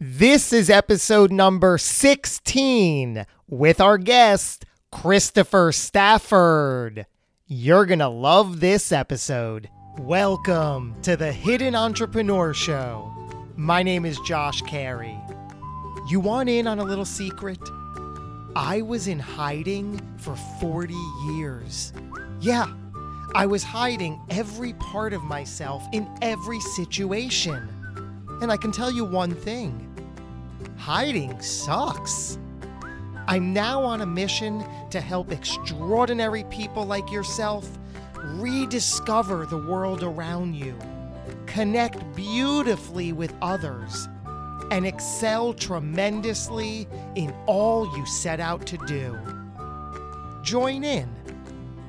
This is episode number 16 with our guest, Christopher Stafford. You're going to love this episode. Welcome to the Hidden Entrepreneur Show. My name is Josh Carey. You want in on a little secret? I was in hiding for 40 years. Yeah, I was hiding every part of myself in every situation. And I can tell you one thing hiding sucks. I'm now on a mission to help extraordinary people like yourself rediscover the world around you, connect beautifully with others, and excel tremendously in all you set out to do. Join in.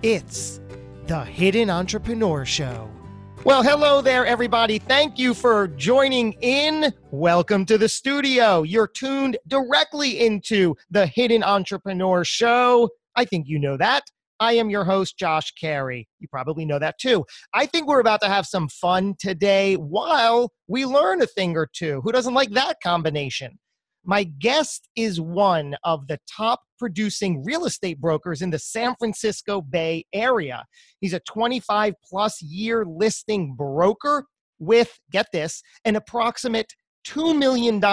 It's the Hidden Entrepreneur Show. Well, hello there, everybody. Thank you for joining in. Welcome to the studio. You're tuned directly into the Hidden Entrepreneur Show. I think you know that. I am your host, Josh Carey. You probably know that too. I think we're about to have some fun today while we learn a thing or two. Who doesn't like that combination? My guest is one of the top producing real estate brokers in the San Francisco Bay Area. He's a 25 plus year listing broker with, get this, an approximate $2 million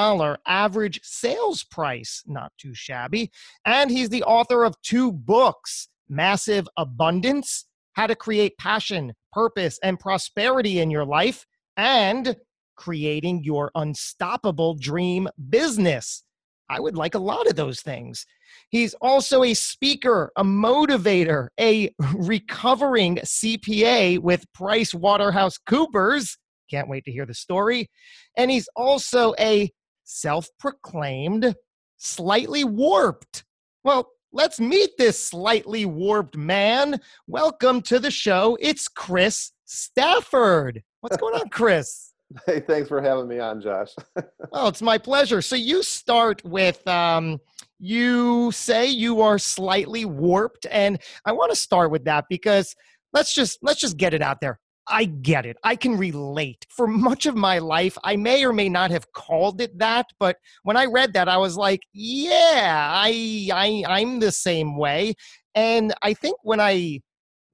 average sales price. Not too shabby. And he's the author of two books Massive Abundance How to Create Passion, Purpose, and Prosperity in Your Life, and Creating Your Unstoppable Dream Business. I would like a lot of those things. He's also a speaker, a motivator, a recovering CPA with Price Waterhouse Coopers. Can't wait to hear the story. And he's also a self proclaimed, slightly warped. Well, let's meet this slightly warped man. Welcome to the show. It's Chris Stafford. What's going on, Chris? Hey, thanks for having me on, Josh. oh, it's my pleasure. So you start with um, you say you are slightly warped, and I want to start with that because let's just let's just get it out there. I get it. I can relate. For much of my life, I may or may not have called it that, but when I read that, I was like, "Yeah, I, I, I'm the same way." And I think when I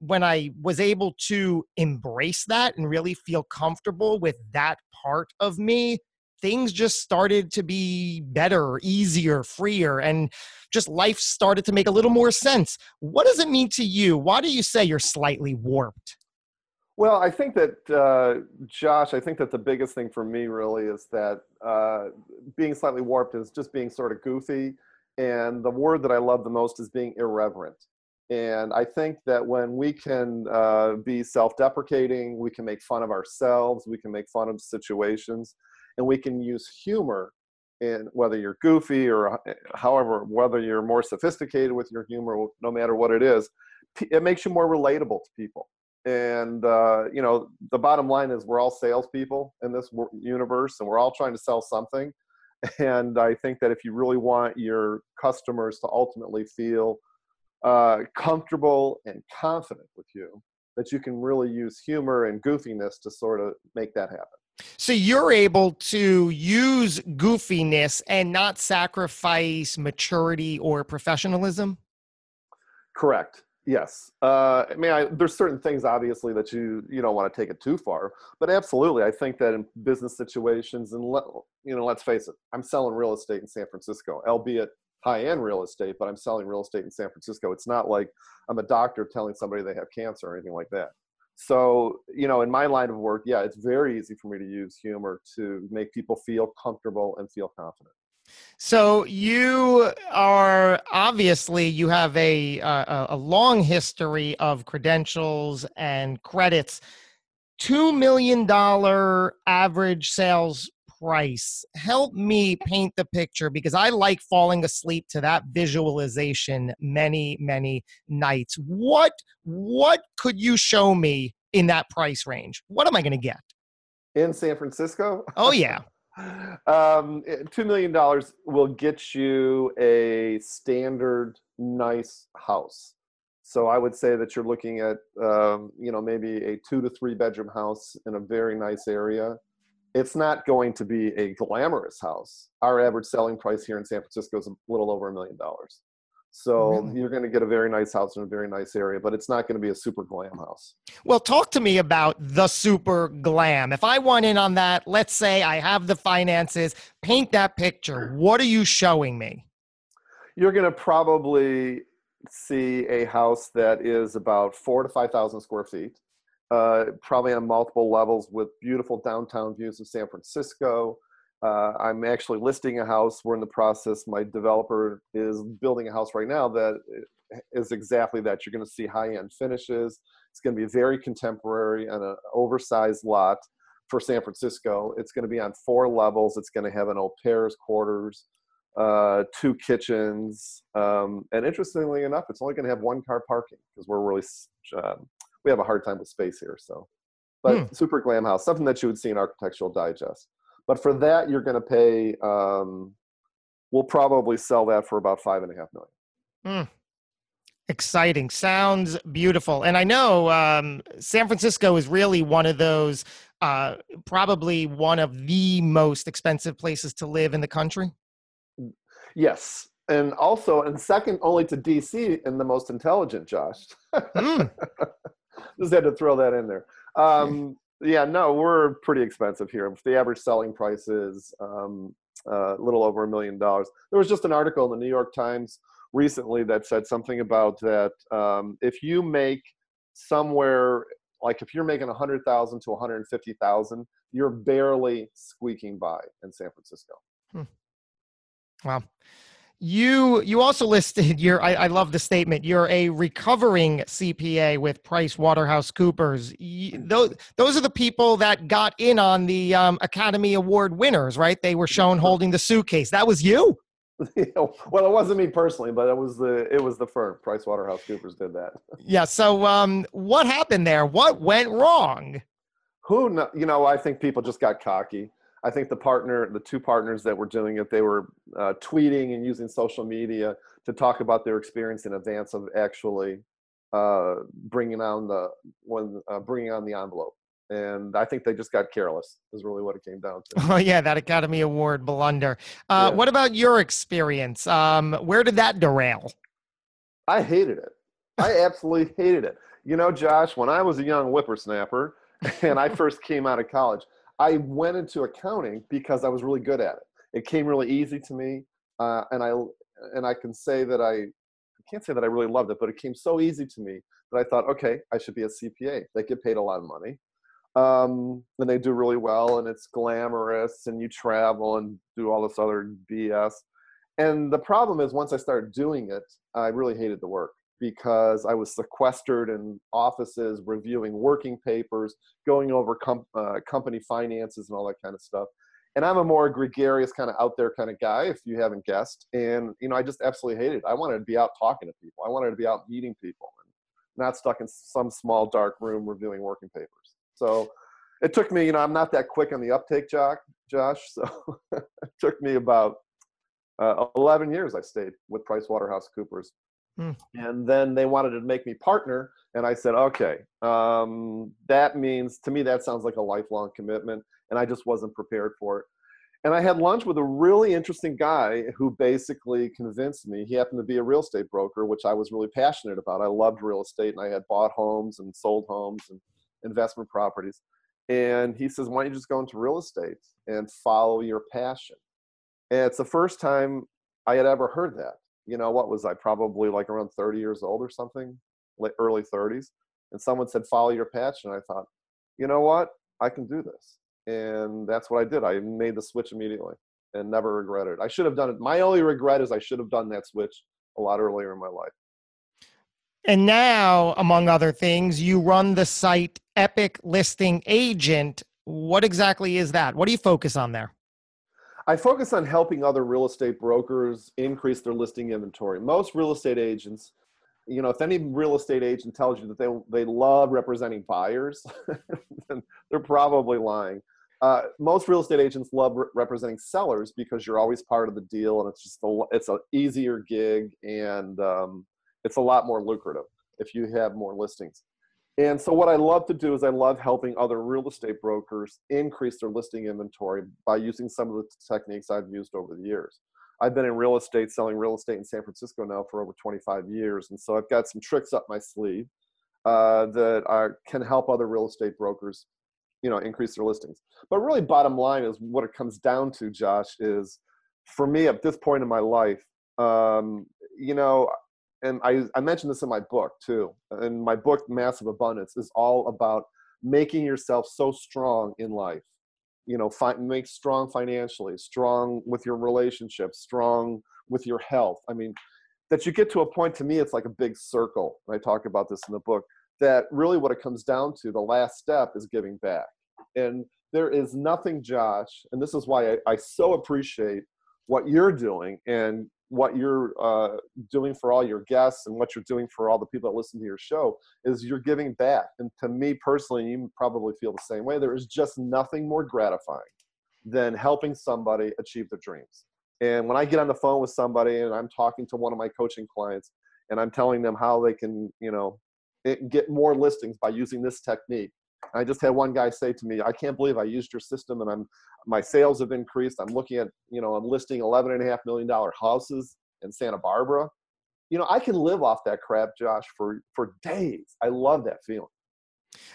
when I was able to embrace that and really feel comfortable with that part of me, things just started to be better, easier, freer, and just life started to make a little more sense. What does it mean to you? Why do you say you're slightly warped? Well, I think that, uh, Josh, I think that the biggest thing for me really is that uh, being slightly warped is just being sort of goofy. And the word that I love the most is being irreverent. And I think that when we can uh, be self deprecating, we can make fun of ourselves, we can make fun of situations, and we can use humor in whether you're goofy or uh, however, whether you're more sophisticated with your humor, no matter what it is, it makes you more relatable to people. And, uh, you know, the bottom line is we're all salespeople in this universe and we're all trying to sell something. And I think that if you really want your customers to ultimately feel uh, comfortable and confident with you that you can really use humor and goofiness to sort of make that happen. So you're able to use goofiness and not sacrifice maturity or professionalism? Correct. Yes. Uh, I mean, I, there's certain things obviously that you you don't want to take it too far, but absolutely, I think that in business situations, and let, you know, let's face it, I'm selling real estate in San Francisco, albeit high end real estate, but I'm selling real estate in San Francisco. It's not like I'm a doctor telling somebody they have cancer or anything like that. So, you know, in my line of work, yeah, it's very easy for me to use humor to make people feel comfortable and feel confident. So you are obviously you have a uh, a, a long history of credentials and credits. Two million dollar average sales price. Help me paint the picture because I like falling asleep to that visualization many, many nights. What what could you show me in that price range? What am I going to get? In San Francisco? Oh yeah. um, $2 million will get you a standard nice house. So I would say that you're looking at, um, you know, maybe a two to three bedroom house in a very nice area. It's not going to be a glamorous house. Our average selling price here in San Francisco is a little over a million dollars. So really? you're going to get a very nice house in a very nice area, but it's not going to be a super glam house. Well, talk to me about the super glam. If I want in on that, let's say I have the finances, paint that picture. What are you showing me? You're going to probably see a house that is about four to 5,000 square feet, uh, probably on multiple levels with beautiful downtown views of San Francisco uh, I'm actually listing a house. We're in the process. My developer is building a house right now that is exactly that. You're going to see high-end finishes. It's going to be very contemporary and an oversized lot for San Francisco. It's going to be on four levels. It's going to have an au pair's quarters, uh, two kitchens, um, and interestingly enough, it's only going to have one car parking because we're really um, we have a hard time with space here. So, but hmm. super glam house, something that you would see in Architectural Digest. But for that, you're going to pay. Um, we'll probably sell that for about five and a half million. Mm. Exciting. Sounds beautiful. And I know um, San Francisco is really one of those, uh, probably one of the most expensive places to live in the country. Yes. And also, and second only to DC, and the most intelligent, Josh. Mm. Just had to throw that in there. Um, yeah, no, we're pretty expensive here. The average selling price is um, uh, a little over a million dollars. There was just an article in the New York Times recently that said something about that um, if you make somewhere like if you're making 100,000 to 150,000, you're barely squeaking by in San Francisco. Hmm. Wow you you also listed your I, I, love the statement you're a recovering cpa with price waterhouse coopers those, those are the people that got in on the um, academy award winners right? They were shown holding the suitcase. That was you? Well it wasn't me personally but it was the it was the firm. Price waterhouse coopers did that. Yeah so um what happened there? What went wrong? Who you know i think people just got cocky I think the partner, the two partners that were doing it, they were uh, tweeting and using social media to talk about their experience in advance of actually uh, bringing on the when uh, bringing on the envelope. And I think they just got careless. Is really what it came down to. Oh yeah, that Academy Award blunder. Uh, yeah. What about your experience? Um, where did that derail? I hated it. I absolutely hated it. You know, Josh, when I was a young whippersnapper and I first came out of college, I went into accounting because I was really good at it. It came really easy to me, uh, and I and I can say that I, I can't say that I really loved it, but it came so easy to me that I thought, okay, I should be a CPA. They get paid a lot of money, um, and they do really well, and it's glamorous, and you travel and do all this other BS. And the problem is, once I started doing it, I really hated the work because I was sequestered in offices, reviewing working papers, going over com- uh, company finances and all that kind of stuff. And I'm a more gregarious kind of out there kind of guy, if you haven't guessed. And you know, I just absolutely hated it. I wanted to be out talking to people. I wanted to be out meeting people, not stuck in some small dark room reviewing working papers. So it took me, you know, I'm not that quick on the uptake, Josh. Josh. So it took me about uh, 11 years. I stayed with Price Hmm. And then they wanted to make me partner, and I said, okay, um, that means to me that sounds like a lifelong commitment, and I just wasn't prepared for it. And I had lunch with a really interesting guy who basically convinced me. He happened to be a real estate broker, which I was really passionate about. I loved real estate, and I had bought homes and sold homes and investment properties. And he says, why don't you just go into real estate and follow your passion? And it's the first time I had ever heard that you know, what was I probably like around 30 years old or something, like early 30s. And someone said, follow your passion. And I thought, you know what? I can do this. And that's what I did. I made the switch immediately and never regretted it. I should have done it. My only regret is I should have done that switch a lot earlier in my life. And now, among other things, you run the site Epic Listing Agent. What exactly is that? What do you focus on there? I focus on helping other real estate brokers increase their listing inventory. Most real estate agents, you know, if any real estate agent tells you that they they love representing buyers, then they're probably lying. Uh, most real estate agents love re- representing sellers because you're always part of the deal, and it's just a, it's an easier gig, and um, it's a lot more lucrative if you have more listings. And so, what I love to do is I love helping other real estate brokers increase their listing inventory by using some of the techniques I've used over the years. I've been in real estate, selling real estate in San Francisco now for over 25 years, and so I've got some tricks up my sleeve uh, that are, can help other real estate brokers, you know, increase their listings. But really, bottom line is what it comes down to, Josh, is for me at this point in my life, um, you know, and I, I mentioned this in my book too. And my book, Massive Abundance, is all about making yourself so strong in life. You know, find, make strong financially, strong with your relationships, strong with your health. I mean, that you get to a point to me, it's like a big circle. I talk about this in the book. That really what it comes down to, the last step is giving back. And there is nothing, Josh, and this is why I, I so appreciate what you're doing and what you're uh, doing for all your guests and what you're doing for all the people that listen to your show is you're giving back. And to me personally, you probably feel the same way. There is just nothing more gratifying than helping somebody achieve their dreams. And when I get on the phone with somebody and I'm talking to one of my coaching clients and I'm telling them how they can, you know, get more listings by using this technique. I just had one guy say to me, "I can't believe I used your system, and I'm my sales have increased. I'm looking at, you know, I'm listing 11 and a half million dollar houses in Santa Barbara. You know, I can live off that crap, Josh, for, for days. I love that feeling.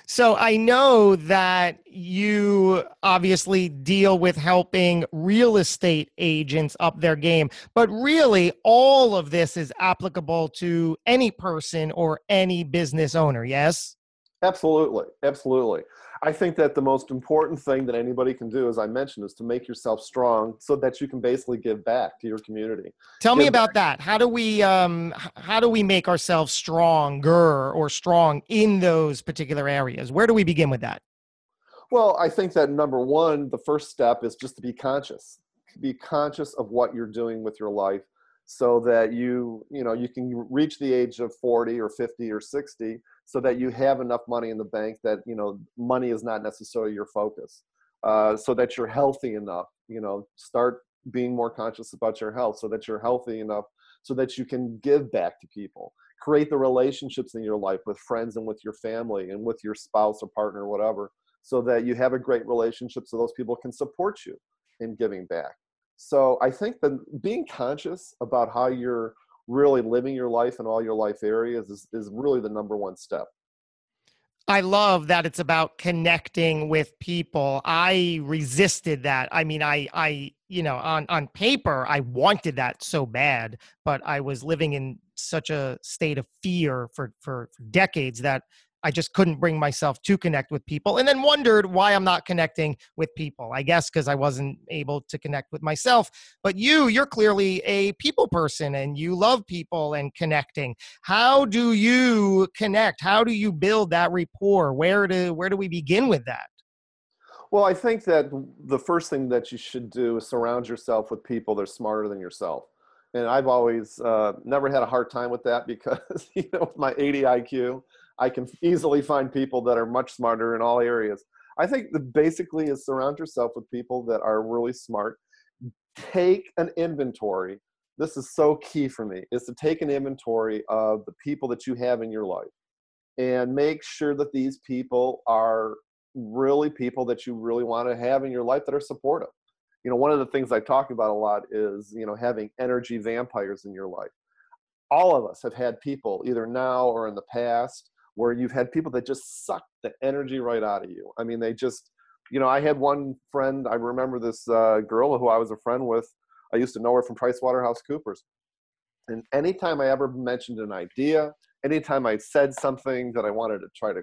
So I know that you obviously deal with helping real estate agents up their game, but really all of this is applicable to any person or any business owner, yes? Absolutely. Absolutely. I think that the most important thing that anybody can do, as I mentioned, is to make yourself strong so that you can basically give back to your community. Tell give me about back. that. How do we um, how do we make ourselves stronger or strong in those particular areas? Where do we begin with that? Well, I think that number one, the first step is just to be conscious. Be conscious of what you're doing with your life so that you you know you can reach the age of 40 or 50 or 60 so that you have enough money in the bank that you know money is not necessarily your focus uh, so that you're healthy enough you know start being more conscious about your health so that you're healthy enough so that you can give back to people. Create the relationships in your life with friends and with your family and with your spouse or partner or whatever so that you have a great relationship so those people can support you in giving back. So I think that being conscious about how you're really living your life in all your life areas is, is really the number one step. I love that it's about connecting with people. I resisted that. I mean, I, I, you know, on on paper, I wanted that so bad, but I was living in such a state of fear for for, for decades that I just couldn't bring myself to connect with people and then wondered why I'm not connecting with people. I guess because I wasn't able to connect with myself. But you, you're clearly a people person and you love people and connecting. How do you connect? How do you build that rapport? Where do where do we begin with that? Well, I think that the first thing that you should do is surround yourself with people that are smarter than yourself. And I've always uh, never had a hard time with that because, you know, my 80 IQ, I can easily find people that are much smarter in all areas. I think the basically is surround yourself with people that are really smart. Take an inventory. This is so key for me is to take an inventory of the people that you have in your life and make sure that these people are really people that you really want to have in your life that are supportive. You know, one of the things I talk about a lot is, you know, having energy vampires in your life. All of us have had people either now or in the past where you've had people that just suck the energy right out of you. I mean, they just, you know, I had one friend, I remember this uh, girl who I was a friend with. I used to know her from PricewaterhouseCoopers. And anytime I ever mentioned an idea, anytime I said something that I wanted to try to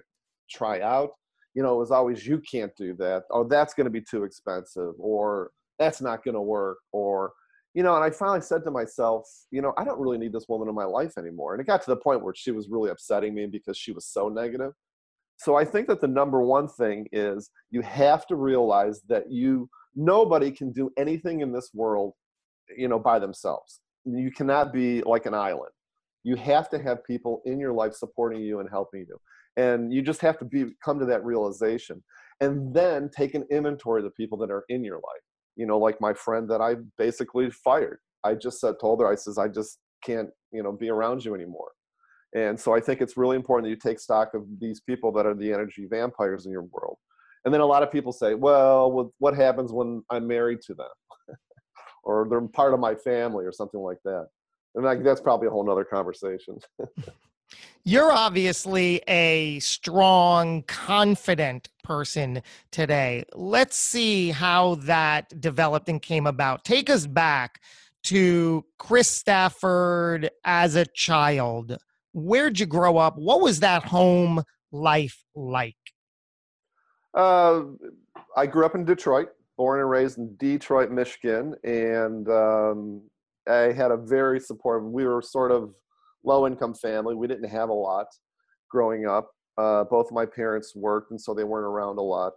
try out, you know, it was always, you can't do that. Oh, that's going to be too expensive, or that's not going to work, or, you know, and I finally said to myself, you know, I don't really need this woman in my life anymore. And it got to the point where she was really upsetting me because she was so negative. So I think that the number one thing is you have to realize that you nobody can do anything in this world, you know, by themselves. You cannot be like an island. You have to have people in your life supporting you and helping you. And you just have to be come to that realization. And then take an inventory of the people that are in your life. You know, like my friend that I basically fired. I just said, told her, I says, I just can't, you know, be around you anymore. And so I think it's really important that you take stock of these people that are the energy vampires in your world. And then a lot of people say, well, what happens when I'm married to them? or they're part of my family or something like that. And like, that's probably a whole nother conversation. You're obviously a strong, confident person today. Let's see how that developed and came about. Take us back to Chris Stafford as a child. Where'd you grow up? What was that home life like? Uh, I grew up in Detroit, born and raised in Detroit, Michigan, and um, I had a very supportive. We were sort of low income family. We didn't have a lot growing up. Uh, both my parents worked, and so they weren't around a lot.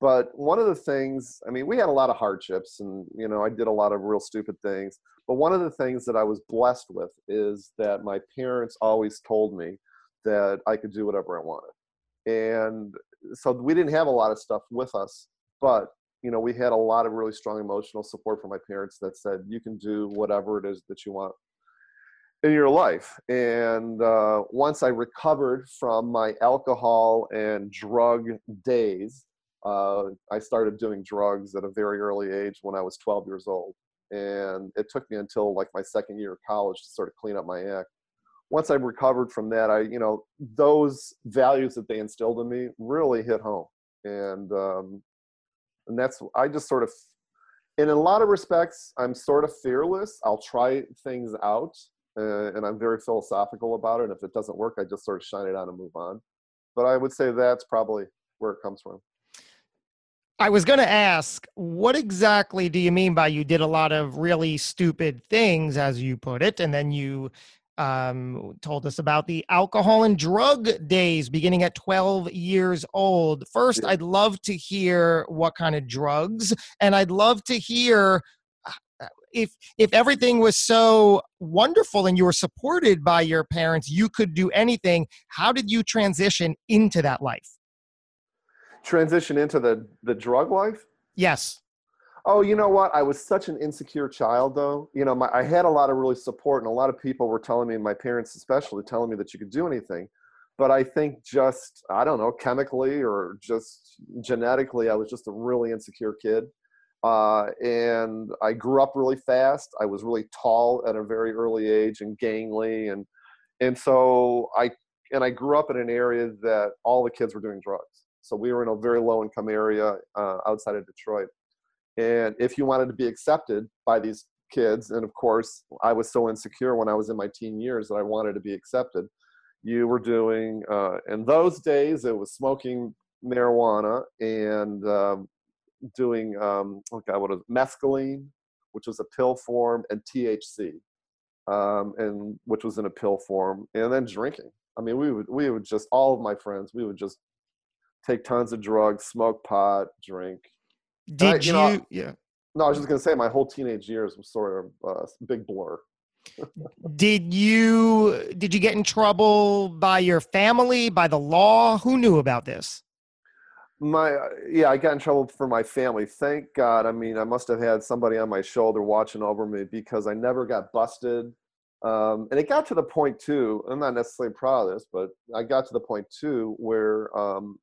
But one of the things, I mean, we had a lot of hardships, and you know, I did a lot of real stupid things. But one of the things that I was blessed with is that my parents always told me that I could do whatever I wanted. And so we didn't have a lot of stuff with us, but you know, we had a lot of really strong emotional support from my parents that said, you can do whatever it is that you want in your life. And uh, once I recovered from my alcohol and drug days, uh, I started doing drugs at a very early age when I was 12 years old. And it took me until like my second year of college to sort of clean up my act. Once I recovered from that, I, you know, those values that they instilled in me really hit home. And um, and that's i just sort of in a lot of respects i'm sort of fearless i'll try things out uh, and i'm very philosophical about it and if it doesn't work i just sort of shine it out and move on but i would say that's probably where it comes from I was going to ask, what exactly do you mean by you did a lot of really stupid things, as you put it, and then you um, told us about the alcohol and drug days beginning at 12 years old. First, yeah. I'd love to hear what kind of drugs, and I'd love to hear if if everything was so wonderful and you were supported by your parents, you could do anything. How did you transition into that life? Transition into the the drug life? Yes. Oh, you know what? I was such an insecure child, though. You know, my, I had a lot of really support, and a lot of people were telling me, my parents especially, telling me that you could do anything. But I think just, I don't know, chemically or just genetically, I was just a really insecure kid. Uh, and I grew up really fast. I was really tall at a very early age and gangly, and and so I and I grew up in an area that all the kids were doing drugs. So we were in a very low income area uh, outside of Detroit and if you wanted to be accepted by these kids, and of course, I was so insecure when I was in my teen years that I wanted to be accepted, you were doing, uh, in those days, it was smoking marijuana and um, doing, um, oh God, what was it, mescaline, which was a pill form, and THC, um, and which was in a pill form, and then drinking. I mean, we would we would just all of my friends, we would just take tons of drugs, smoke pot, drink, did I, you? you know, yeah. No, I was just gonna say my whole teenage years was sort of a big blur. did you did you get in trouble by your family, by the law? Who knew about this? My yeah, I got in trouble for my family. Thank God. I mean, I must have had somebody on my shoulder watching over me because I never got busted. Um, and it got to the point too. I'm not necessarily proud of this, but I got to the point too where um,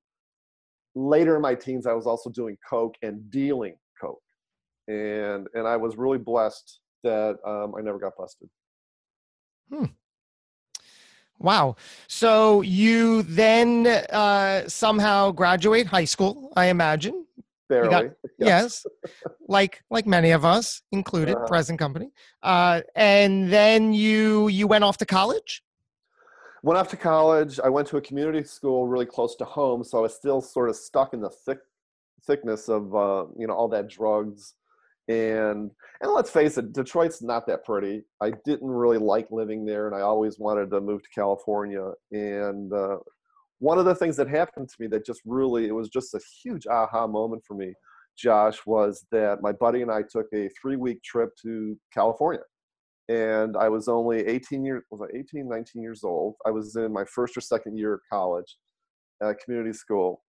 later in my teens, I was also doing coke and dealing coke, and and I was really blessed that um, I never got busted. Hmm. Wow. So you then uh, somehow graduate high school, I imagine. Barely. Got, yes. yes. like like many of us, included uh-huh. present company. Uh, and then you you went off to college went off to college. I went to a community school really close to home, so I was still sort of stuck in the thick thickness of uh, you know all that drugs. And and let's face it, Detroit's not that pretty. I didn't really like living there, and I always wanted to move to California. And uh, one of the things that happened to me that just really it was just a huge aha moment for me. Josh, was that my buddy and I took a three week trip to California. And I was only 18 years, was I 18, 19 years old. I was in my first or second year of college, at community school.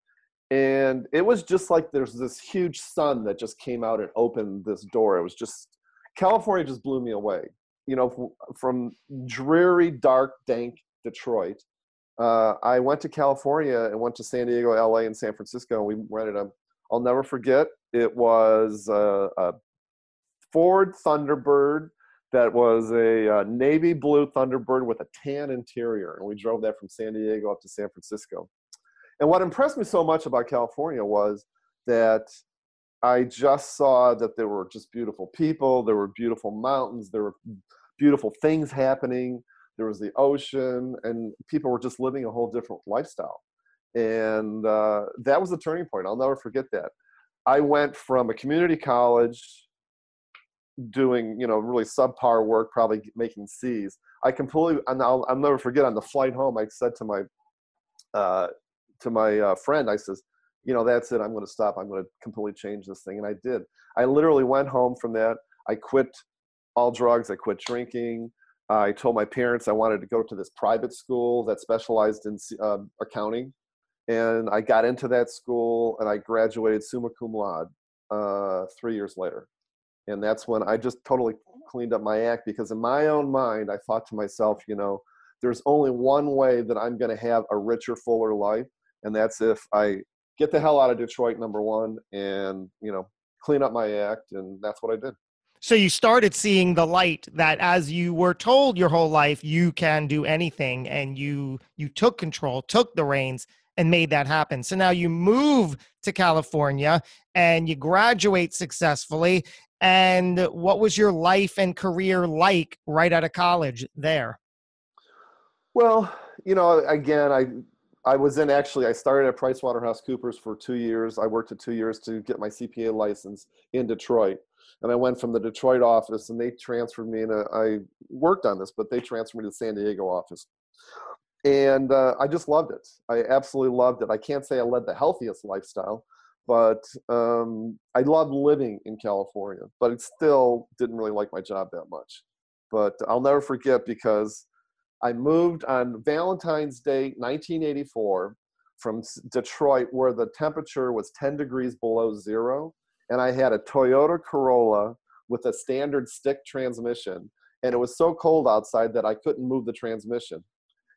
And it was just like there's this huge sun that just came out and opened this door. It was just, California just blew me away. You know, from dreary, dark, dank Detroit uh, I went to California and went to San Diego, LA, and San Francisco, and we rented a. I'll never forget. It was a, a Ford Thunderbird that was a, a, navy blue Thunderbird with a tan interior, and we drove that from San Diego up to San Francisco. And what impressed me so much about California was that I just saw that there were just beautiful people, there were beautiful mountains, there were beautiful things happening there was the ocean, and people were just living a whole different lifestyle. And uh, that was the turning point. I'll never forget that. I went from a community college doing, you know, really subpar work, probably making C's. I completely, and I'll, I'll never forget on the flight home, I said to my, uh, to my uh, friend, I says, you know, that's it. I'm going to stop. I'm going to completely change this thing. And I did. I literally went home from that. I quit all drugs. I quit drinking. I told my parents I wanted to go to this private school that specialized in uh, accounting. And I got into that school and I graduated summa cum laude uh, three years later. And that's when I just totally cleaned up my act because in my own mind, I thought to myself, you know, there's only one way that I'm going to have a richer, fuller life. And that's if I get the hell out of Detroit, number one, and, you know, clean up my act. And that's what I did. So you started seeing the light that as you were told your whole life you can do anything and you you took control, took the reins and made that happen. So now you move to California and you graduate successfully and what was your life and career like right out of college there? Well, you know, again, I I was in actually I started at PricewaterhouseCoopers for 2 years. I worked for 2 years to get my CPA license in Detroit and I went from the Detroit office, and they transferred me, and uh, I worked on this, but they transferred me to the San Diego office, and uh, I just loved it. I absolutely loved it. I can't say I led the healthiest lifestyle, but um, I loved living in California. But it still didn't really like my job that much. But I'll never forget because I moved on Valentine's Day, 1984, from Detroit, where the temperature was 10 degrees below zero and I had a Toyota Corolla with a standard stick transmission, and it was so cold outside that I couldn't move the transmission.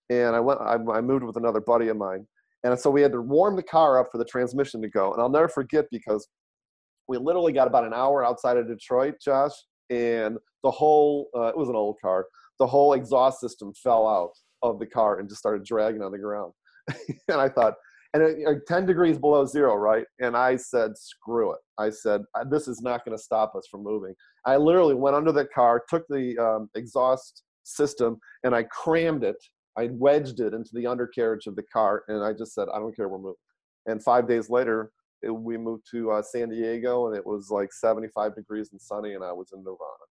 And I went, I, I moved with another buddy of mine, and so we had to warm the car up for the transmission to go. And I'll never forget because we literally got about an hour outside of Detroit, Josh, and the whole uh, it was an old car. The whole exhaust system fell out of the car and just started dragging on the ground. and I thought, and it, 10 degrees below zero, right? And I said, screw it. I said, this is not going to stop us from moving. I literally went under the car, took the um, exhaust system, and I crammed it. I wedged it into the undercarriage of the car, and I just said, I don't care, we're moving. And five days later, it, we moved to uh, San Diego, and it was like 75 degrees and sunny, and I was in Nirvana.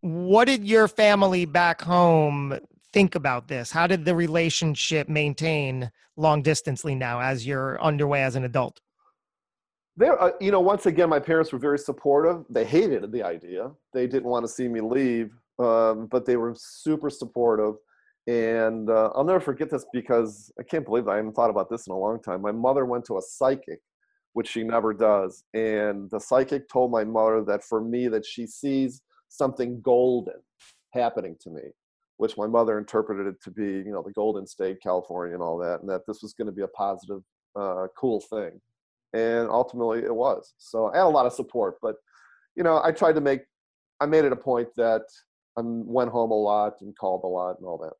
What did your family back home think about this? How did the relationship maintain long distantly now as you're underway as an adult? There, uh, you know, once again, my parents were very supportive. They hated the idea. They didn't want to see me leave, um, but they were super supportive. And uh, I'll never forget this because I can't believe I haven't thought about this in a long time. My mother went to a psychic, which she never does, and the psychic told my mother that for me that she sees something golden happening to me which my mother interpreted it to be, you know, the Golden State, California, and all that, and that this was going to be a positive, uh, cool thing. And ultimately, it was. So I had a lot of support, but you know, I tried to make, I made it a point that I went home a lot and called a lot and all that.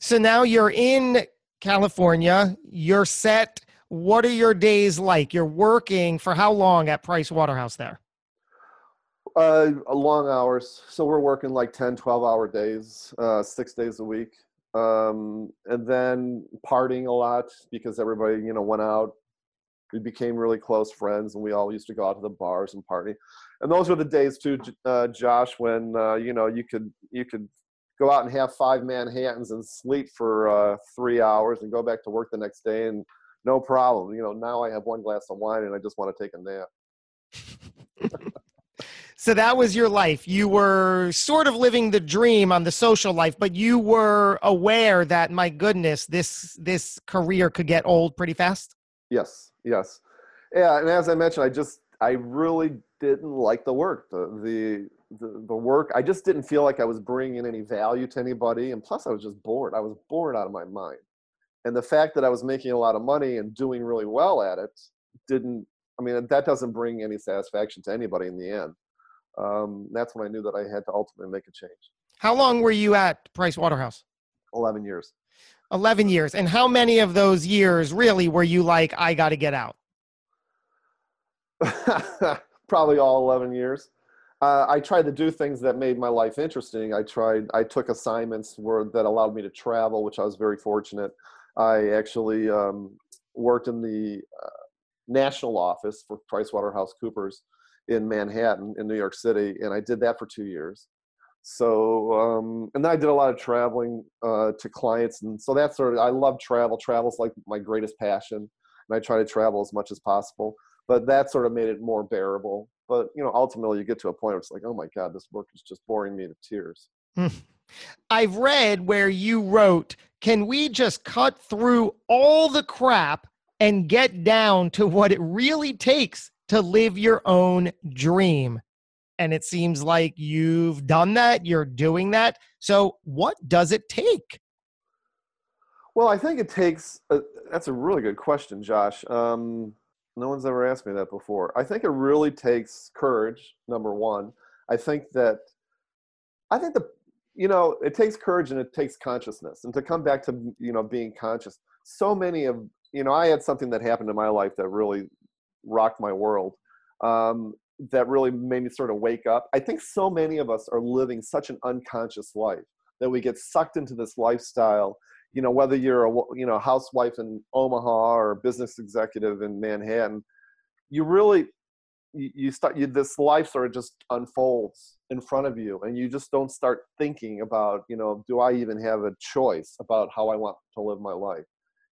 So now you're in California. You're set. What are your days like? You're working for how long at Price Waterhouse there? Uh, long hours. So we're working like 10, 12 hour days, uh, six days a week. Um, and then partying a lot because everybody, you know, went out. We became really close friends and we all used to go out to the bars and party. And those were the days too, uh, Josh, when, uh, you know, you could, you could go out and have five Manhattans and sleep for uh, three hours and go back to work the next day and no problem. You know, now I have one glass of wine and I just want to take a nap. so that was your life. You were sort of living the dream on the social life, but you were aware that my goodness, this this career could get old pretty fast. Yes, yes, yeah. And as I mentioned, I just I really didn't like the work. The the the, the work. I just didn't feel like I was bringing any value to anybody, and plus I was just bored. I was bored out of my mind. And the fact that I was making a lot of money and doing really well at it didn't. I mean, that doesn't bring any satisfaction to anybody in the end um, that's when I knew that I had to ultimately make a change. How long were you at Price Waterhouse? 11 years. 11 years. And how many of those years really were you like, I got to get out? Probably all 11 years. Uh, I tried to do things that made my life interesting. I tried, I took assignments where, that allowed me to travel, which I was very fortunate. I actually um, worked in the uh, national office for PricewaterhouseCoopers in Manhattan in New York City, and I did that for two years. So, um, and then I did a lot of traveling uh, to clients, and so that's sort of I love travel. Travel's like my greatest passion, and I try to travel as much as possible. But that sort of made it more bearable. But you know, ultimately, you get to a point where it's like, oh my god, this work is just boring me to tears. I've read where you wrote, "Can we just cut through all the crap and get down to what it really takes to live your own dream. And it seems like you've done that, you're doing that. So, what does it take? Well, I think it takes, a, that's a really good question, Josh. Um, no one's ever asked me that before. I think it really takes courage, number one. I think that, I think the, you know, it takes courage and it takes consciousness. And to come back to, you know, being conscious, so many of, you know, I had something that happened in my life that really rocked my world um, that really made me sort of wake up. I think so many of us are living such an unconscious life that we get sucked into this lifestyle. You know, whether you're a you know housewife in Omaha or a business executive in Manhattan, you really you, you start you, this life sort of just unfolds in front of you, and you just don't start thinking about you know do I even have a choice about how I want to live my life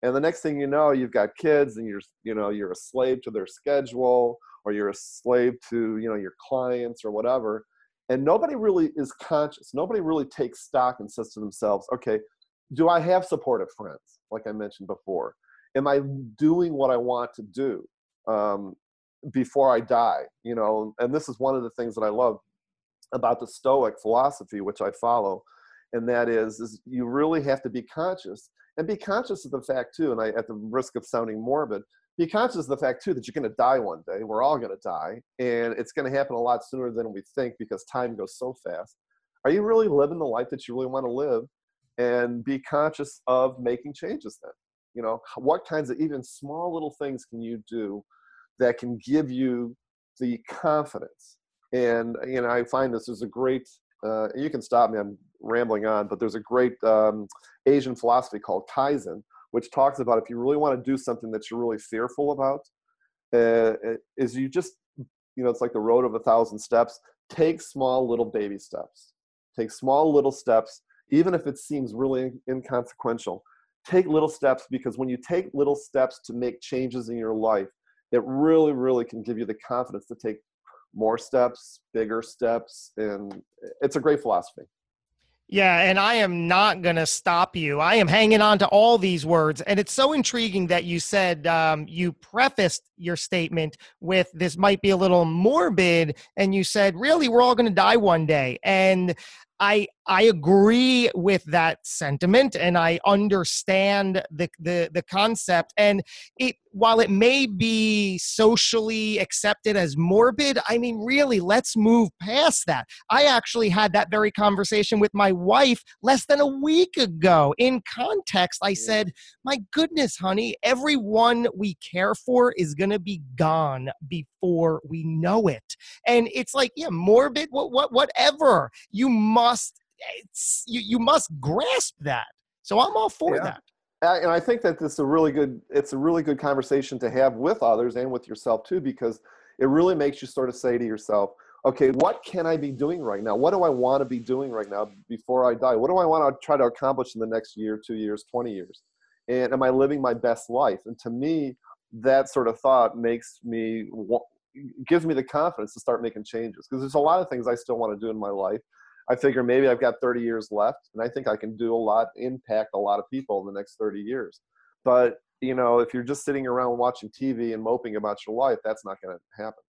and the next thing you know you've got kids and you're you know you're a slave to their schedule or you're a slave to you know your clients or whatever. And nobody really is conscious nobody really takes stock and says to themselves okay do i have supportive friends? Like i mentioned before. Am i doing what i want to do um, before i die? You know and this is one of the things that i love about the stoic philosophy which i follow and that is is you really have to be conscious and be conscious of the fact too and i at the risk of sounding morbid be conscious of the fact too that you're going to die one day. We're all going to die and it's going to happen a lot sooner than we think because time goes so fast. Are you really living the life that you really want to live? And be conscious of making changes then. You know what kinds of even small little things can you do that can give you the confidence? And you know i find this is a great uh, you can stop me i'm rambling on but there's a great um, Asian philosophy called Kaizen, which talks about if you really want to do something that you're really fearful about, uh, is you just, you know, it's like the road of a thousand steps. Take small little baby steps. Take small little steps, even if it seems really inconsequential. Take little steps because when you take little steps to make changes in your life, it really, really can give you the confidence to take more steps, bigger steps, and it's a great philosophy. Yeah, and I am not going to stop you. I am hanging on to all these words. And it's so intriguing that you said um, you prefaced your statement with this might be a little morbid. And you said, really, we're all going to die one day. And I I agree with that sentiment and I understand the the the concept and it while it may be socially accepted as morbid I mean really let's move past that. I actually had that very conversation with my wife less than a week ago. In context I said, "My goodness, honey, everyone we care for is going to be gone before we know it." And it's like, yeah, morbid what what whatever. You must it's you, you must grasp that. So I'm all for yeah. that. And I think that this is a really good it's a really good conversation to have with others and with yourself too, because it really makes you sort of say to yourself, okay, what can I be doing right now? What do I want to be doing right now before I die? What do I want to try to accomplish in the next year, two years, 20 years? And am I living my best life? And to me, that sort of thought makes me gives me the confidence to start making changes because there's a lot of things I still want to do in my life. I figure maybe I've got 30 years left, and I think I can do a lot, impact a lot of people in the next 30 years. But you know, if you're just sitting around watching TV and moping about your life, that's not going to happen.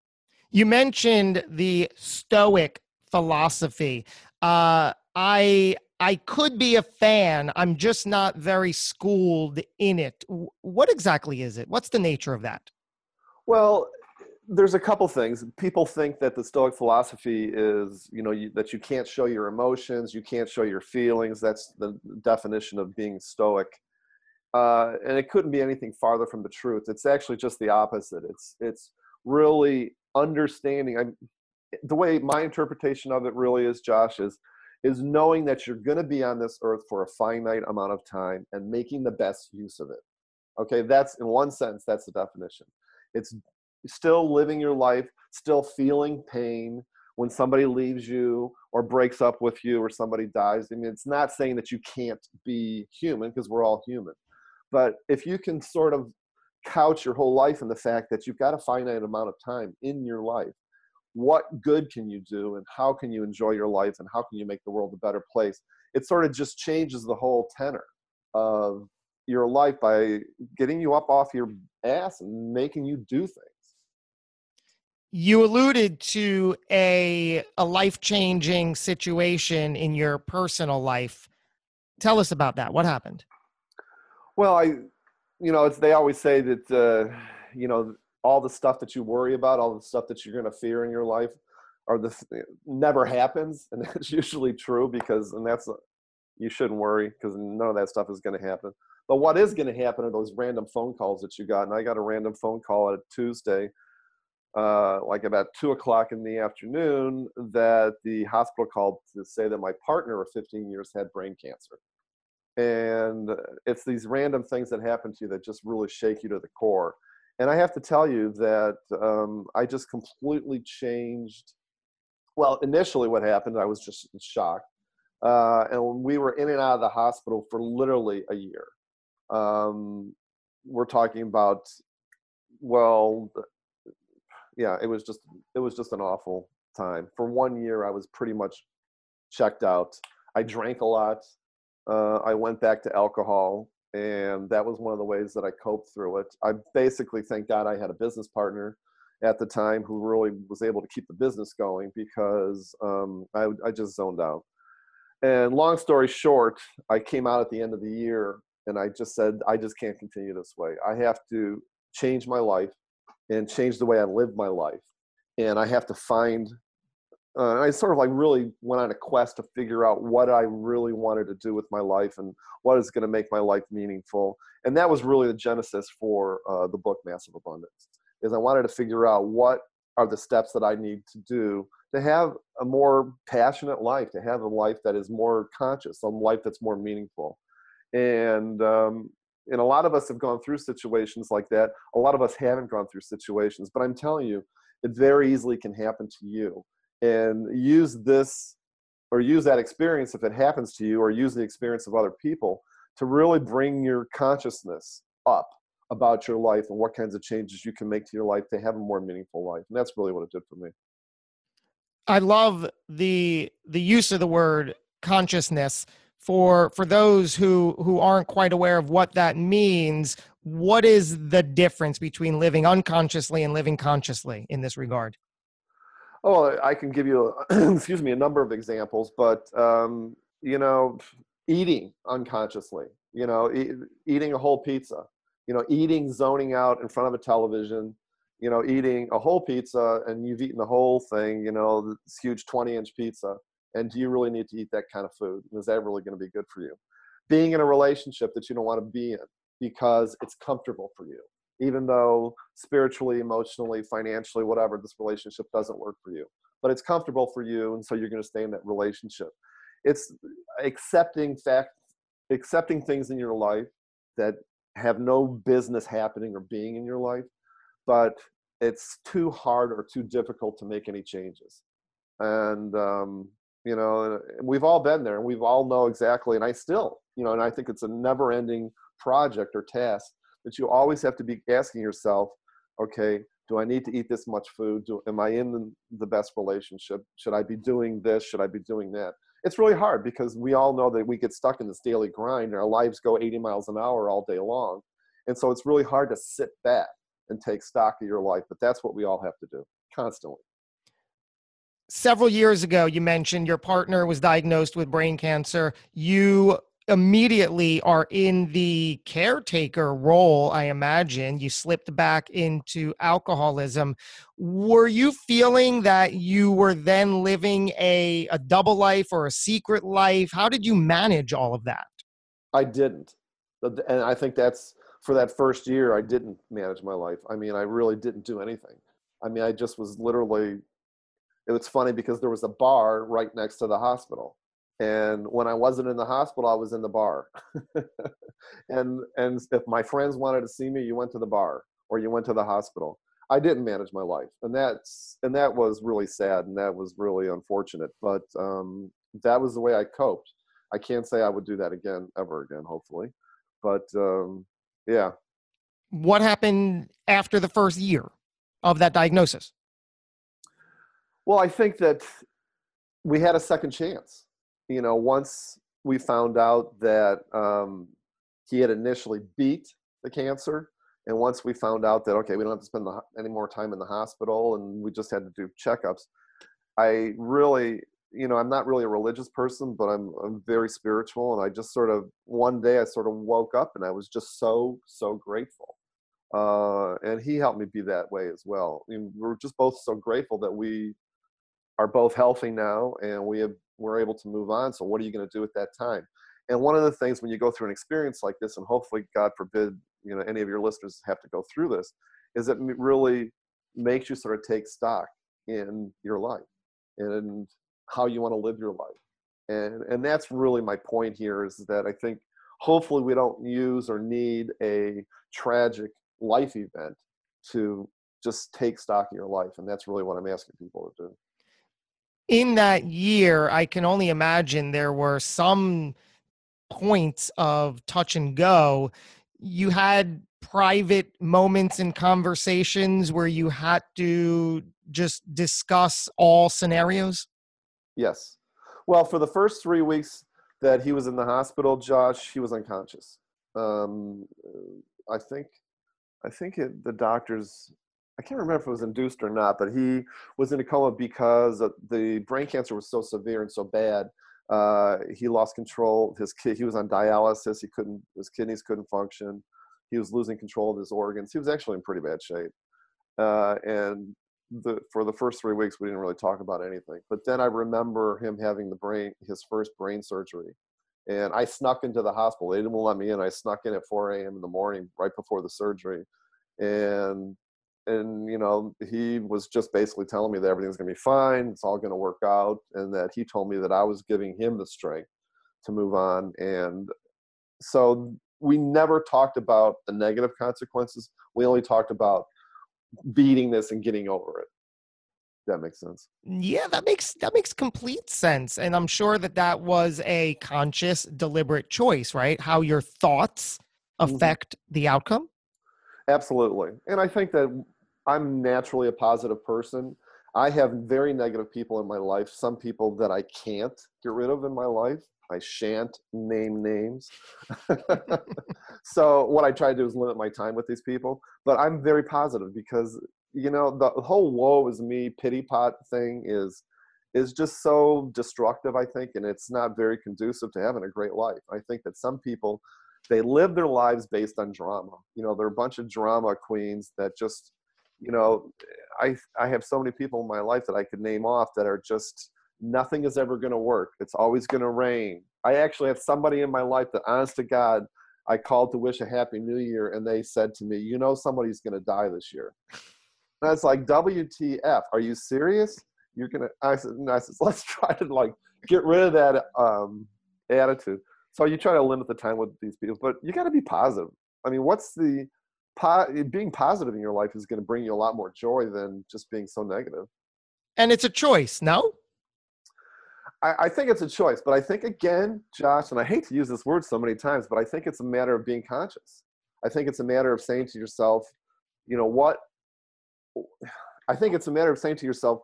You mentioned the Stoic philosophy. Uh, I I could be a fan. I'm just not very schooled in it. What exactly is it? What's the nature of that? Well, there's a couple things. People think that the Stoic philosophy is, you know, you, that you can't show your emotions, you can't show your feelings. That's the definition of being Stoic. Uh, and it couldn't be anything farther from the truth. It's actually just the opposite. It's it's really understanding. I'm, the way my interpretation of it really is, Josh, is is knowing that you're going to be on this earth for a finite amount of time and making the best use of it. Okay, that's in one sense, That's the definition. It's still living your life, still feeling pain when somebody leaves you or breaks up with you or somebody dies. I mean, it's not saying that you can't be human because we're all human. But if you can sort of couch your whole life in the fact that you've got a finite amount of time in your life, what good can you do and how can you enjoy your life and how can you make the world a better place? It sort of just changes the whole tenor of your life by getting you up off your ass and making you do things you alluded to a a life-changing situation in your personal life. Tell us about that. What happened? Well i you know it's they always say that uh, you know all the stuff that you worry about all the stuff that you're going to fear in your life are the never happens and that's usually true because and that's you shouldn't worry because none of that stuff is going to happen. But what is going to happen are those random phone calls that you got and i got a random phone call on a tuesday uh, like about two o'clock in the afternoon that the hospital called to say that my partner of 15 years had brain cancer. And it's these random things that happen to you that just really shake you to the core. And I have to tell you that um, I just completely changed. Well, initially, what happened, I was just shocked. Uh, and we were in and out of the hospital for literally a year. Um, we're talking about, well, yeah, it was just it was just an awful time. For one year, I was pretty much checked out. I drank a lot. Uh, I went back to alcohol, and that was one of the ways that I coped through it. I basically, thank God, I had a business partner at the time who really was able to keep the business going because um, I, I just zoned out. And long story short, I came out at the end of the year and I just said, I just can't continue this way. I have to change my life and change the way I live my life. And I have to find, uh, I sort of like really went on a quest to figure out what I really wanted to do with my life and what is going to make my life meaningful. And that was really the genesis for uh, the book Massive Abundance. Is I wanted to figure out what are the steps that I need to do to have a more passionate life, to have a life that is more conscious, a life that's more meaningful. And um, and a lot of us have gone through situations like that. A lot of us haven't gone through situations but i'm telling you it very easily can happen to you. And use this or use that experience if it happens to you or use the experience of other people to really bring your consciousness up about your life and what kinds of changes you can make to your life to have a more meaningful life. And that's really what it did for me. I love the the use of the word consciousness for for those who who aren't quite aware of what that means what is the difference between living unconsciously and living consciously in this regard? Oh i can give you a, excuse me a number of examples but um, you know eating unconsciously you know e- eating a whole pizza you know eating zoning out in front of a television you know eating a whole pizza and you've eaten the whole thing you know this huge 20 inch pizza and do you really need to eat that kind of food? And is that really going to be good for you? Being in a relationship that you don't want to be in because it's comfortable for you even though spiritually emotionally financially whatever this relationship doesn't work for you but it's comfortable for you and so you're going to stay in that relationship. It's accepting fact accepting things in your life that have no business happening or being in your life but it's too hard or too difficult to make any changes. And um, you know we've all been there and we've all know exactly and i still you know and i think it's a never ending project or task that you always have to be asking yourself okay Do I need to eat this much food? Do, am I in the, the best relationship? Should I be doing this? Should I be doing that? It's really hard because we all know that we get stuck in this daily grind. And our lives go 80 miles an hour all day long. And so it's really hard to sit back and take stock of your life. But that's what we all have to do constantly. Several years ago, you mentioned your partner was diagnosed with brain cancer. You immediately are in the caretaker role, I imagine. You slipped back into alcoholism. Were you feeling that you were then living a, a double life or a secret life? How did you manage all of that? I didn't. And I think that's for that first year, I didn't manage my life. I mean, I really didn't do anything. I mean, I just was literally, it was funny because there was a bar right next to the hospital and when i wasn't in the hospital i was in the bar. And and if my friends wanted to see me you went to the bar or you went to the hospital. I didn't manage my life and that's and that was really sad and that was really unfortunate but um, that was the way i coped. I can't say i would do that again ever again hopefully but um, yeah. What happened after the first year of that diagnosis well i think that we had a second chance you know, once we found out that um, he had initially beat the cancer, and once we found out that okay, we don't have to spend the, any more time in the hospital, and we just had to do checkups, I really, you know, I'm not really a religious person, but I'm I'm very spiritual, and I just sort of one day I sort of woke up and I was just so so grateful. Uh, and he helped me be that way as well. I mean, we're just both so grateful that we are both healthy now and we have we're able to move on. So what are you going to do at that time? And one of the things when you go through an experience like this, and hopefully, God forbid, you know, any of your listeners have to go through this, is it really makes you sort of take stock in your life and how you want to live your life. And and that's really my point here is that I think hopefully we don't use or need a tragic life event to just take stock in your life. And that's really what I'm asking people to do in that year, I can only imagine there were some points of touch and go. You had private moments and conversations where you had to just discuss all scenarios? Yes. Well, for the first three weeks that he was in the hospital, Josh, he was unconscious. Um, I think, I think it, the doctors I can't remember if it was induced or not, but he was in a coma because the brain cancer was so severe and so bad. Uh, he lost control. His kid, he was on dialysis. He couldn't. His kidneys couldn't function. He was losing control of his organs. He was actually in pretty bad shape. Uh, and the, for the first three weeks, we didn't really talk about anything. But then I remember him having the brain, his first brain surgery, and I snuck into the hospital. They didn't let me in. I snuck in at 4 a.m. in the morning, right before the surgery, and and you know he was just basically telling me that everything's going to be fine it's all going to work out and that he told me that i was giving him the strength to move on and so we never talked about the negative consequences we only talked about beating this and getting over it that makes sense yeah that makes that makes complete sense and i'm sure that that was a conscious deliberate choice right how your thoughts mm-hmm. affect mm-hmm. the outcome Absolutely. And I think that I'm naturally a positive person. I have very negative people in my life, some people that I can't get rid of in my life. I shan't name names. so what I try to do is limit my time with these people. But I'm very positive because you know the whole woe is me pity pot thing is is just so destructive, I think, and it's not very conducive to having a great life. I think that some people they live their lives based on drama. You know, they're a bunch of drama queens that just, you know, I I have so many people in my life that I could name off that are just nothing is ever going to work. It's always going to rain. I actually have somebody in my life that, honest to God, I called to wish a happy new year, and they said to me, "You know, somebody's going to die this year." And I was like, "WTF? Are you serious? You're gonna?" I said, I said "Let's try to like get rid of that um, attitude." so you try to limit the time with these people but you got to be positive i mean what's the po- being positive in your life is going to bring you a lot more joy than just being so negative. and it's a choice no I, I think it's a choice but i think again josh and i hate to use this word so many times but i think it's a matter of being conscious i think it's a matter of saying to yourself you know what I think it's a matter of saying to yourself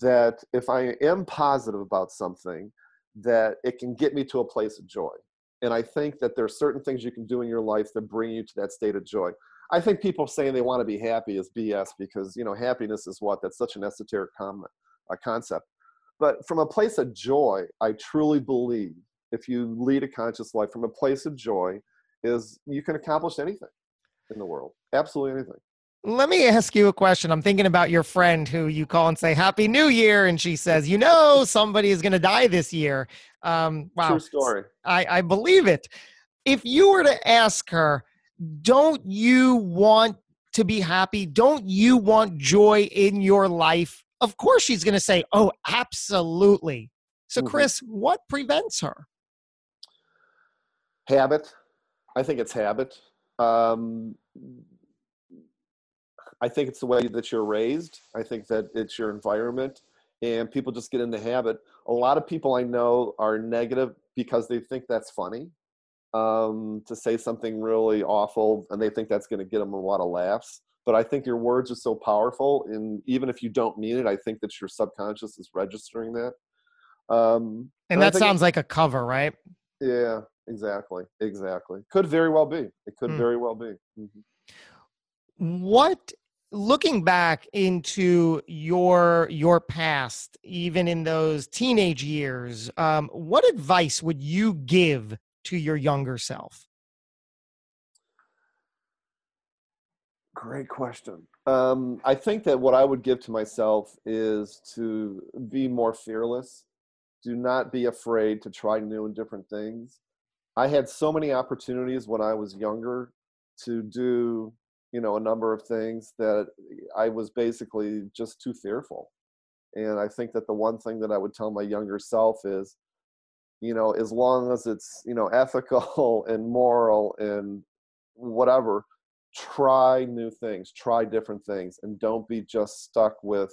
that if I am positive about something, that it can get me to a place of joy. And I think that there are certain things you can do in your life that bring you to that state of joy. I think people saying they want to be happy is BS because you know happiness is what that's such an esoteric com- a concept. But from a place of joy, I truly believe if you lead a conscious life from a place of joy, is you can accomplish anything in the world. Absolutely anything. Let me ask you a question. I'm thinking about your friend who you call and say Happy New Year, and she says, "You know, somebody is going to die this year." Um, wow, true story. I, I believe it. If you were to ask her, don't you want to be happy? Don't you want joy in your life? Of course, she's going to say, Oh, absolutely. So, mm-hmm. Chris, what prevents her? Habit. I think it's habit. Um, I think it's the way that you're raised. I think that it's your environment, and people just get in the habit. A lot of people I know are negative because they think that's funny um, to say something really awful, and they think that's going to get them a lot of laughs. But I think your words are so powerful, and even if you don't mean it, I think that your subconscious is registering that. Um, and, and that sounds like a cover, right? Yeah, exactly, exactly. Could very well be. It could hmm. very well be. Mm-hmm. What looking back into your your past even in those teenage years um, what advice would you give to your younger self? Great question. Um, I think that what I would give to myself is to be more fearless. Do not be afraid to try new and different things. I had so many opportunities when I was younger to do, you know, a number of things that I was basically just too fearful. And I think that the one thing that I would tell my younger self is you know as long as it's you know ethical and moral and whatever try new things try different things and don't be just stuck with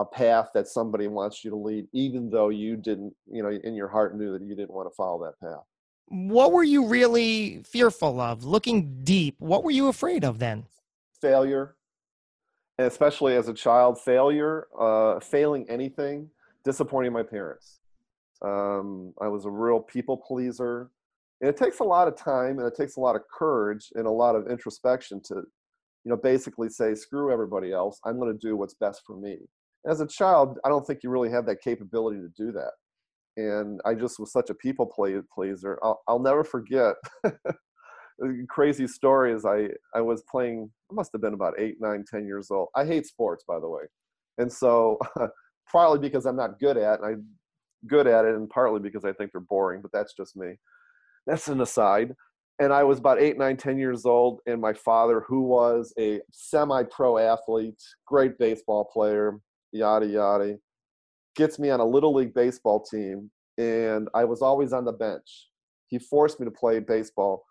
a path that somebody wants you to lead even though you didn't you know in your heart knew that you didn't want to follow that path. What were you really fearful of? Looking deep what were you afraid of then? Failure and especially as a child failure uh, failing anything disappointing my parents um, I was a real people pleaser. And it takes a lot of time and it takes a lot of courage and a lot of introspection to, you know, basically say, screw everybody else. I'm going to do what's best for me. As a child, I don't think you really have that capability to do that. And I just was such a people pleaser. I'll, I'll never forget. crazy story is I, I was playing, I must have been about eight, nine, ten years old. I hate sports, by the way. And so, probably because I'm not good at, and I good at it, and partly because I think they're boring, but that's just me. That's an aside. And I was about eight, nine, ten years old, and my father, who was a semi-pro athlete, great baseball player, yada yada, gets me on a little league baseball team, and I was always on the bench. He forced me to play baseball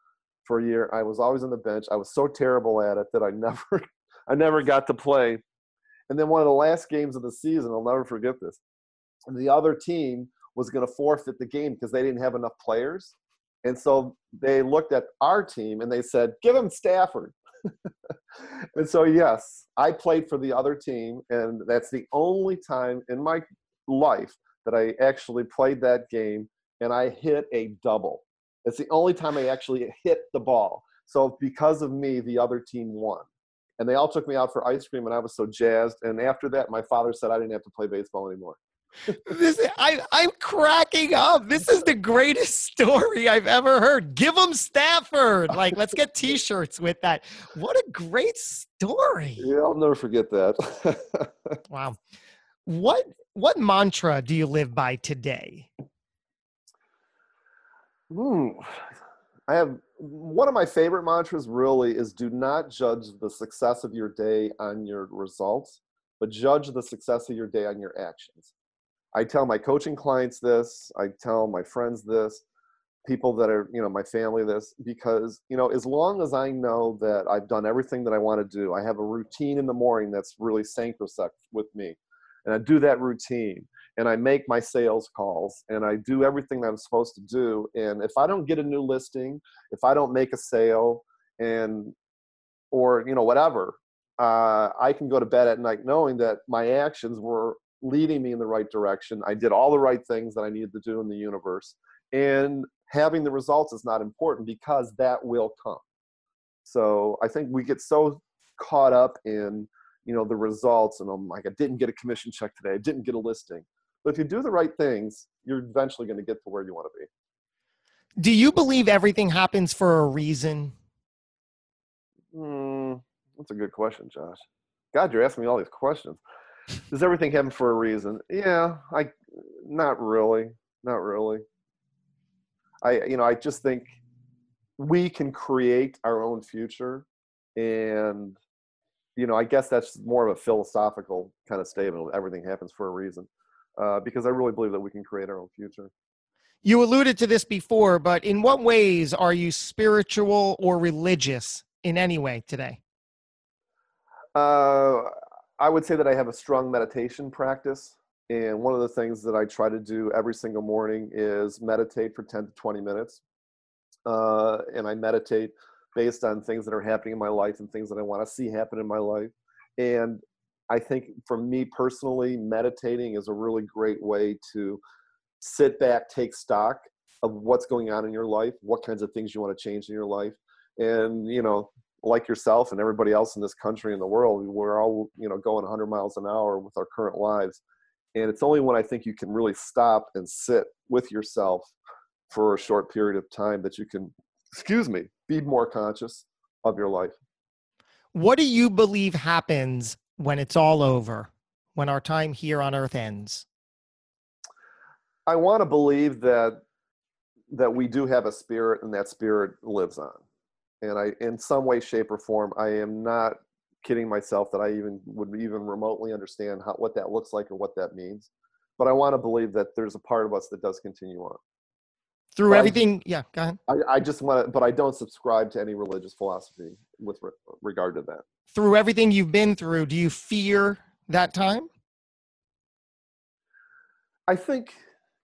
for a year. I was always on the bench. I was so terrible at it that I never, I never got to play. And then one of the last games of the season, I'll never forget this the other team was going to forfeit the game because they didn't have enough players. And so they looked at our team and they said, give him Stafford. and so, yes, I played for the other team. And that's the only time in my life that I actually played that game and I hit a double. It's the only time I actually hit the ball. So, because of me, the other team won. And they all took me out for ice cream, and I was so jazzed. And after that, my father said I didn't have to play baseball anymore this I, I'm cracking up. This is the greatest story I've ever heard. Give them Stafford. Like, let's get T-shirts with that. What a great story. Yeah, I'll never forget that. wow. What what mantra do you live by today? Hmm. I have one of my favorite mantras. Really, is do not judge the success of your day on your results, but judge the success of your day on your actions. I tell my coaching clients this, I tell my friends this, people that are, you know, my family this, because, you know, as long as I know that I've done everything that I want to do, I have a routine in the morning that's really sacrosanct with me. And I do that routine and I make my sales calls and I do everything that I'm supposed to do. And if I don't get a new listing, if I don't make a sale and, or, you know, whatever, uh, I can go to bed at night knowing that my actions were leading me in the right direction. I did all the right things that I needed to do in the universe. And having the results is not important because that will come. So I think we get so caught up in, you know, the results and I'm like, I didn't get a commission check today. I didn't get a listing. But if you do the right things, you're eventually going to get to where you want to be. Do you believe everything happens for a reason? Hmm, that's a good question, Josh. God, you're asking me all these questions. Does everything happen for a reason? Yeah, I not really, not really. I you know I just think we can create our own future, and you know I guess that's more of a philosophical kind of statement. Everything happens for a reason, uh, because I really believe that we can create our own future. You alluded to this before, but in what ways are you spiritual or religious in any way today? Uh, I would say that I have a strong meditation practice. And one of the things that I try to do every single morning is meditate for 10 to 20 minutes. Uh, and I meditate based on things that are happening in my life and things that I want to see happen in my life. And I think for me personally, meditating is a really great way to sit back, take stock of what's going on in your life, what kinds of things you want to change in your life. And, you know, like yourself and everybody else in this country and the world, we're all, you know, going 100 miles an hour with our current lives. And it's only when I think you can really stop and sit with yourself for a short period of time that you can, excuse me, be more conscious of your life. What do you believe happens when it's all over, when our time here on earth ends? I want to believe that that we do have a spirit and that spirit lives on. And I in some way shape or form I am not kidding myself that I even would even remotely understand how what that looks like or what that means. But I want to believe that there's a part of us that does continue on. Through but everything, I, yeah, go ahead. I, I just want to, but I don't subscribe to any religious philosophy with re- regard to that. Through everything you've been through, do you fear that time? I think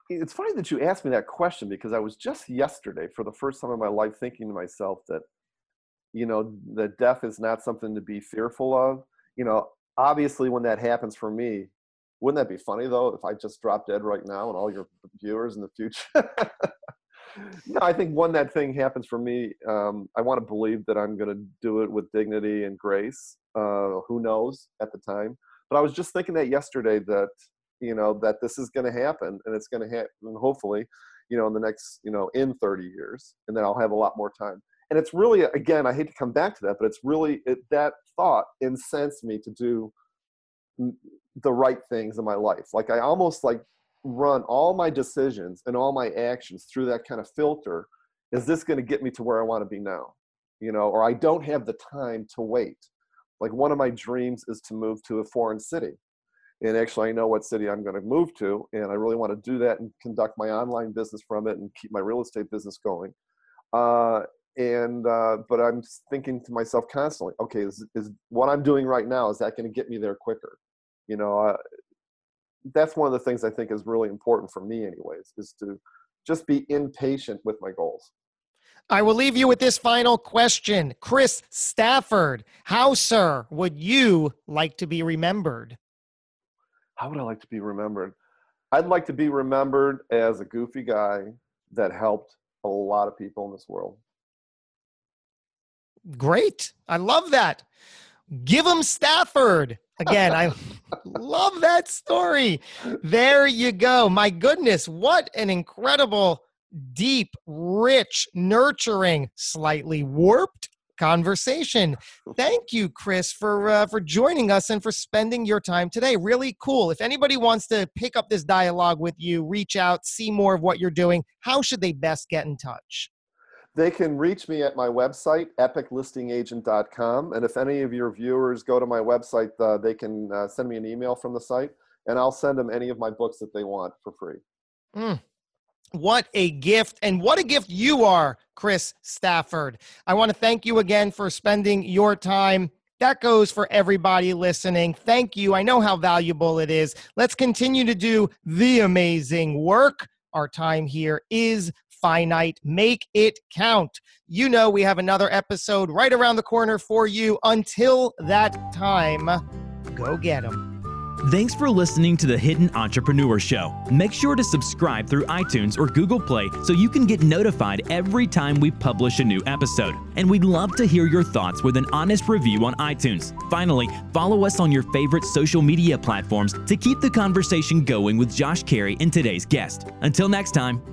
it's funny that you asked me that question because I was just yesterday, for the first time in my life, thinking to myself that, you know, that death is not something to be fearful of. You know, obviously, when that happens for me, wouldn't that be funny though if I just drop dead right now and all your viewers in the future? no, I think when that thing happens for me, um, I want to believe that I'm going to do it with dignity and grace. Uh, who knows at the time? But I was just thinking that yesterday that you know that this is going to happen and it's going to happen hopefully you know in the next you know in 30 years and then i'll have a lot more time and it's really again i hate to come back to that but it's really it, that thought incensed me to do the right things in my life. Like i almost like run all my decisions and all my actions through that kind of filter. Is this going to get me to where i want to be now? You know or i don't have the time to wait. Like one of my dreams is to move to a foreign city. And actually I know what city I'm going to move to, and I really want to do that and conduct my online business from it and keep my real estate business going. Uh, and uh, but I'm thinking to myself constantly, okay, is, is what I'm doing right now is that going to get me there quicker? You know, uh, that's one of the things I think is really important for me, anyways, is to just be impatient with my goals. I will leave you with this final question. Chris Stafford, how, sir, would you like to be remembered? how would I like to be remembered? I'd like to be remembered as a goofy guy that helped a lot of people in this world. Great. I love that. Give him Stafford. Again, I love that story. There you go. My goodness, what an incredible, deep, rich, nurturing, slightly warped conversation. Thank you, Chris, for uh, for joining us and for spending your time today. Really cool. If anybody wants to pick up this dialogue with you, reach out, see more of what you're doing, how should they best get in touch? They can reach me at my website, epiclistingagent.com. And if any of your viewers go to my website, uh, they can uh, send me an email from the site, and I'll send them any of my books that they want for free. Mm, what a gift, and what a gift you are, Chris Stafford. I want to thank you again for spending your time. That goes for everybody listening. Thank you. I know how valuable it is. Let's continue to do the amazing work Our time here is finite. Make it count. You know, we have another episode right around the corner for you. Until that time, go get them. Thanks for listening to the Hidden Entrepreneur Show. Make sure to subscribe through iTunes or Google Play so you can get notified every time we publish a new episode. And we'd love to hear your thoughts with an honest review on iTunes. Finally, follow us on your favorite social media platforms to keep the conversation going with Josh Carey and today's guest. Until next time.